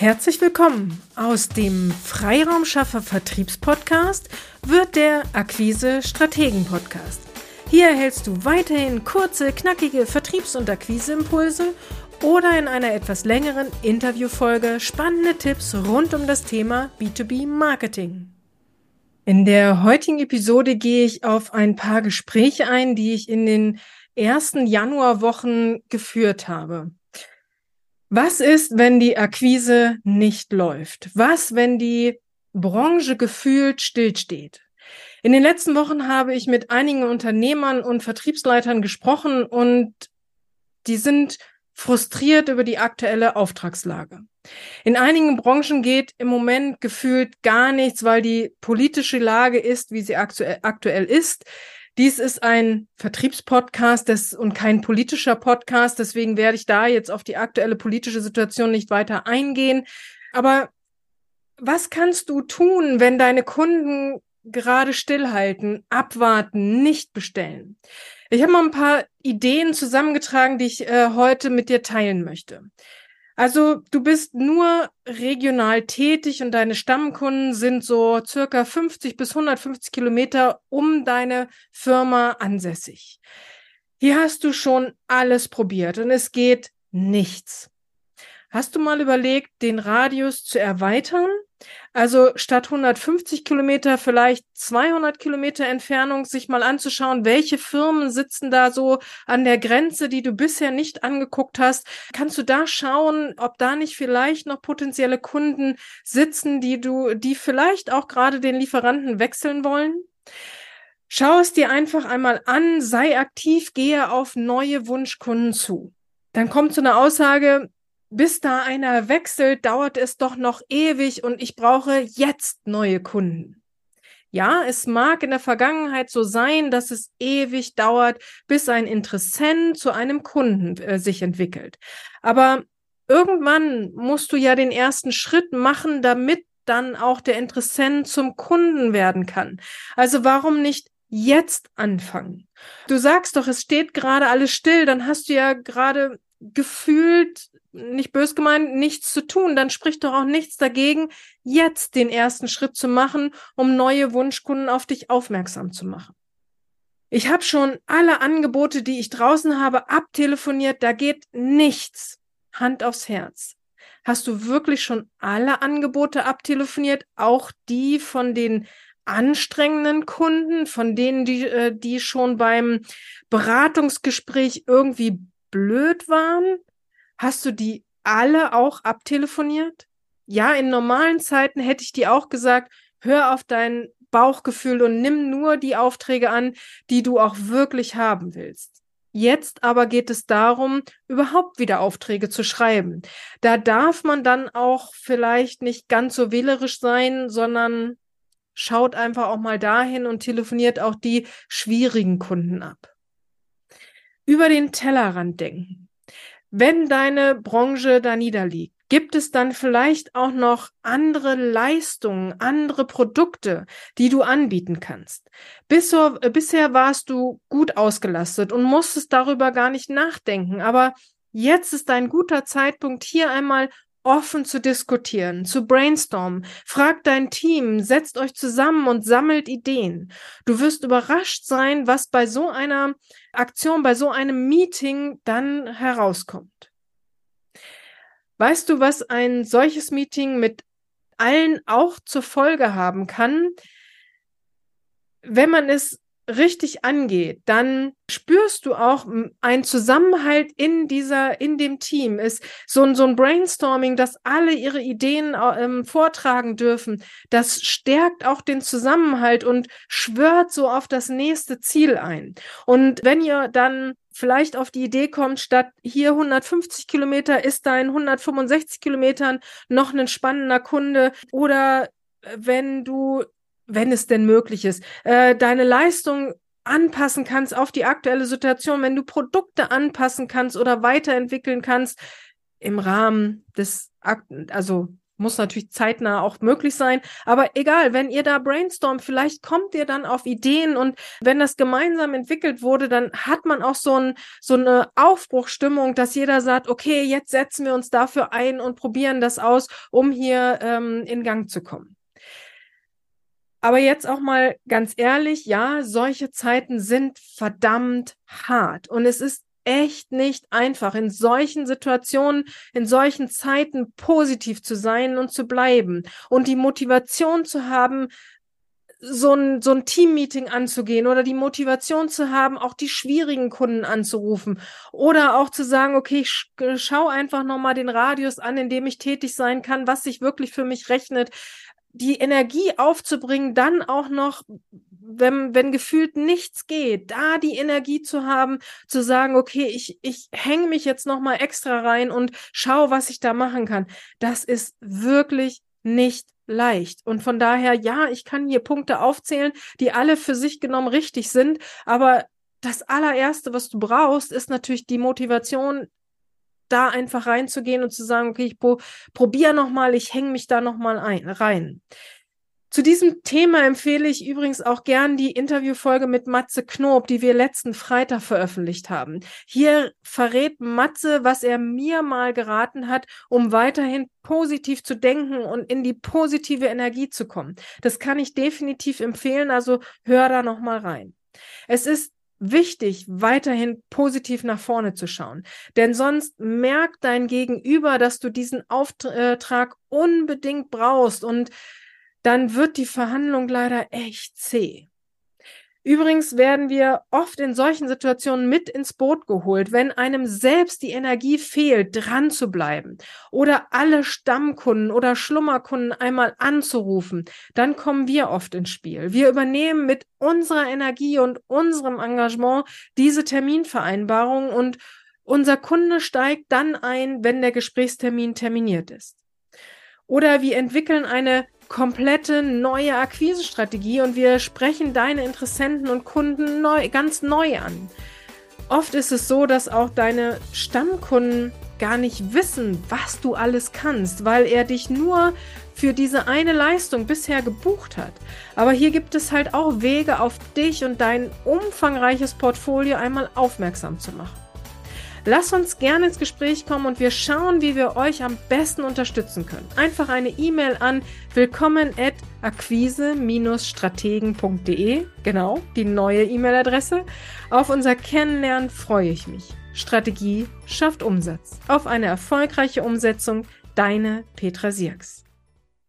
Herzlich willkommen. Aus dem Freiraumschaffer Vertriebspodcast wird der Akquise Strategen Podcast. Hier erhältst du weiterhin kurze, knackige Vertriebs- und Akquiseimpulse oder in einer etwas längeren Interviewfolge spannende Tipps rund um das Thema B2B Marketing. In der heutigen Episode gehe ich auf ein paar Gespräche ein, die ich in den ersten Januarwochen geführt habe. Was ist, wenn die Akquise nicht läuft? Was, wenn die Branche gefühlt stillsteht? In den letzten Wochen habe ich mit einigen Unternehmern und Vertriebsleitern gesprochen und die sind frustriert über die aktuelle Auftragslage. In einigen Branchen geht im Moment gefühlt gar nichts, weil die politische Lage ist, wie sie aktuell, ist. Dies ist ein Vertriebspodcast des, und kein politischer Podcast, deswegen werde ich da jetzt auf die aktuelle politische Situation nicht weiter eingehen. Aber was kannst du tun, wenn deine Kunden gerade stillhalten, abwarten, nicht bestellen? Ich habe mal ein paar Ideen zusammengetragen, die ich äh, heute mit dir teilen möchte. Also du bist nur regional tätig und deine Stammkunden sind so circa 50 bis 150 Kilometer um deine Firma ansässig. Hier hast du schon alles probiert und es geht nichts. Hast du mal überlegt, den Radius zu erweitern? Also statt 150 Kilometer vielleicht 200 Kilometer Entfernung sich mal anzuschauen, welche Firmen sitzen da so an der Grenze, die du bisher nicht angeguckt hast. Kannst du da schauen, ob da nicht vielleicht noch potenzielle Kunden sitzen, die du, die vielleicht auch gerade den Lieferanten wechseln wollen? Schau es dir einfach einmal an, sei aktiv, gehe auf neue Wunschkunden zu. Dann kommt so eine Aussage, bis da einer wechselt, dauert es doch noch ewig und ich brauche jetzt neue Kunden. Ja, es mag in der Vergangenheit so sein, dass es ewig dauert, bis ein Interessent zu einem Kunden äh, sich entwickelt. Aber irgendwann musst du ja den ersten Schritt machen, damit dann auch der Interessent zum Kunden werden kann. Also warum nicht jetzt anfangen? Du sagst doch, es steht gerade alles still, dann hast du ja gerade gefühlt nicht bös gemeint, nichts zu tun, dann spricht doch auch nichts dagegen, jetzt den ersten Schritt zu machen, um neue Wunschkunden auf dich aufmerksam zu machen. Ich habe schon alle Angebote, die ich draußen habe, abtelefoniert, da geht nichts. Hand aufs Herz. Hast du wirklich schon alle Angebote abtelefoniert, auch die von den anstrengenden Kunden, von denen, die, äh, die schon beim Beratungsgespräch irgendwie blöd waren? Hast du die alle auch abtelefoniert? Ja, in normalen Zeiten hätte ich dir auch gesagt, hör auf dein Bauchgefühl und nimm nur die Aufträge an, die du auch wirklich haben willst. Jetzt aber geht es darum, überhaupt wieder Aufträge zu schreiben. Da darf man dann auch vielleicht nicht ganz so wählerisch sein, sondern schaut einfach auch mal dahin und telefoniert auch die schwierigen Kunden ab. Über den Tellerrand denken. Wenn deine Branche da niederliegt, gibt es dann vielleicht auch noch andere Leistungen, andere Produkte, die du anbieten kannst. Bisher, bisher warst du gut ausgelastet und musstest darüber gar nicht nachdenken, aber jetzt ist ein guter Zeitpunkt, hier einmal offen zu diskutieren, zu brainstormen. Frag dein Team, setzt euch zusammen und sammelt Ideen. Du wirst überrascht sein, was bei so einer Aktion, bei so einem Meeting dann herauskommt. Weißt du, was ein solches Meeting mit allen auch zur Folge haben kann? Wenn man es richtig angeht, dann spürst du auch einen Zusammenhalt in dieser, in dem Team. Ist so ein, so ein Brainstorming, dass alle ihre Ideen ähm, vortragen dürfen. Das stärkt auch den Zusammenhalt und schwört so auf das nächste Ziel ein. Und wenn ihr dann vielleicht auf die Idee kommt, statt hier 150 Kilometer ist da in 165 Kilometern noch ein spannender Kunde oder äh, wenn du wenn es denn möglich ist, äh, deine Leistung anpassen kannst auf die aktuelle Situation, wenn du Produkte anpassen kannst oder weiterentwickeln kannst im Rahmen des, also muss natürlich zeitnah auch möglich sein. Aber egal, wenn ihr da brainstormt, vielleicht kommt ihr dann auf Ideen und wenn das gemeinsam entwickelt wurde, dann hat man auch so, ein, so eine Aufbruchstimmung, dass jeder sagt, okay, jetzt setzen wir uns dafür ein und probieren das aus, um hier ähm, in Gang zu kommen. Aber jetzt auch mal ganz ehrlich, ja, solche Zeiten sind verdammt hart. Und es ist echt nicht einfach, in solchen Situationen, in solchen Zeiten positiv zu sein und zu bleiben und die Motivation zu haben, so ein, so ein Team-Meeting anzugehen oder die Motivation zu haben, auch die schwierigen Kunden anzurufen oder auch zu sagen, okay, ich sch schau einfach nochmal den Radius an, in dem ich tätig sein kann, was sich wirklich für mich rechnet die Energie aufzubringen, dann auch noch, wenn, wenn gefühlt nichts geht, da die Energie zu haben, zu sagen, okay, ich, ich hänge mich jetzt noch mal extra rein und schau, was ich da machen kann. Das ist wirklich nicht leicht. Und von daher, ja, ich kann hier Punkte aufzählen, die alle für sich genommen richtig sind, aber das allererste, was du brauchst, ist natürlich die Motivation, da einfach reinzugehen und zu sagen, okay, ich pro probiere nochmal, ich hänge mich da nochmal rein. Zu diesem Thema empfehle ich übrigens auch gern die Interviewfolge mit Matze Knob, die wir letzten Freitag veröffentlicht haben. Hier verrät Matze, was er mir mal geraten hat, um weiterhin positiv zu denken und in die positive Energie zu kommen. Das kann ich definitiv empfehlen, also hör da nochmal rein. Es ist wichtig, weiterhin positiv nach vorne zu schauen. Denn sonst merkt dein Gegenüber, dass du diesen Auftrag unbedingt brauchst und dann wird die Verhandlung leider echt zäh. Übrigens werden wir oft in solchen Situationen mit ins Boot geholt, wenn einem selbst die Energie fehlt, dran zu bleiben oder alle Stammkunden oder Schlummerkunden einmal anzurufen, dann kommen wir oft ins Spiel. Wir übernehmen mit unserer Energie und unserem Engagement diese Terminvereinbarung und unser Kunde steigt dann ein, wenn der Gesprächstermin terminiert ist. Oder wir entwickeln eine komplette neue Akquisestrategie und wir sprechen deine Interessenten und Kunden neu, ganz neu an. Oft ist es so, dass auch deine Stammkunden gar nicht wissen, was du alles kannst, weil er dich nur für diese eine Leistung bisher gebucht hat. Aber hier gibt es halt auch Wege, auf dich und dein umfangreiches Portfolio einmal aufmerksam zu machen. Lasst uns gerne ins Gespräch kommen und wir schauen, wie wir euch am besten unterstützen können. Einfach eine E-Mail an willkommen at akquise-strategen.de, genau, die neue E-Mail-Adresse. Auf unser Kennenlernen freue ich mich. Strategie schafft Umsatz. Auf eine erfolgreiche Umsetzung. Deine Petra Sierks.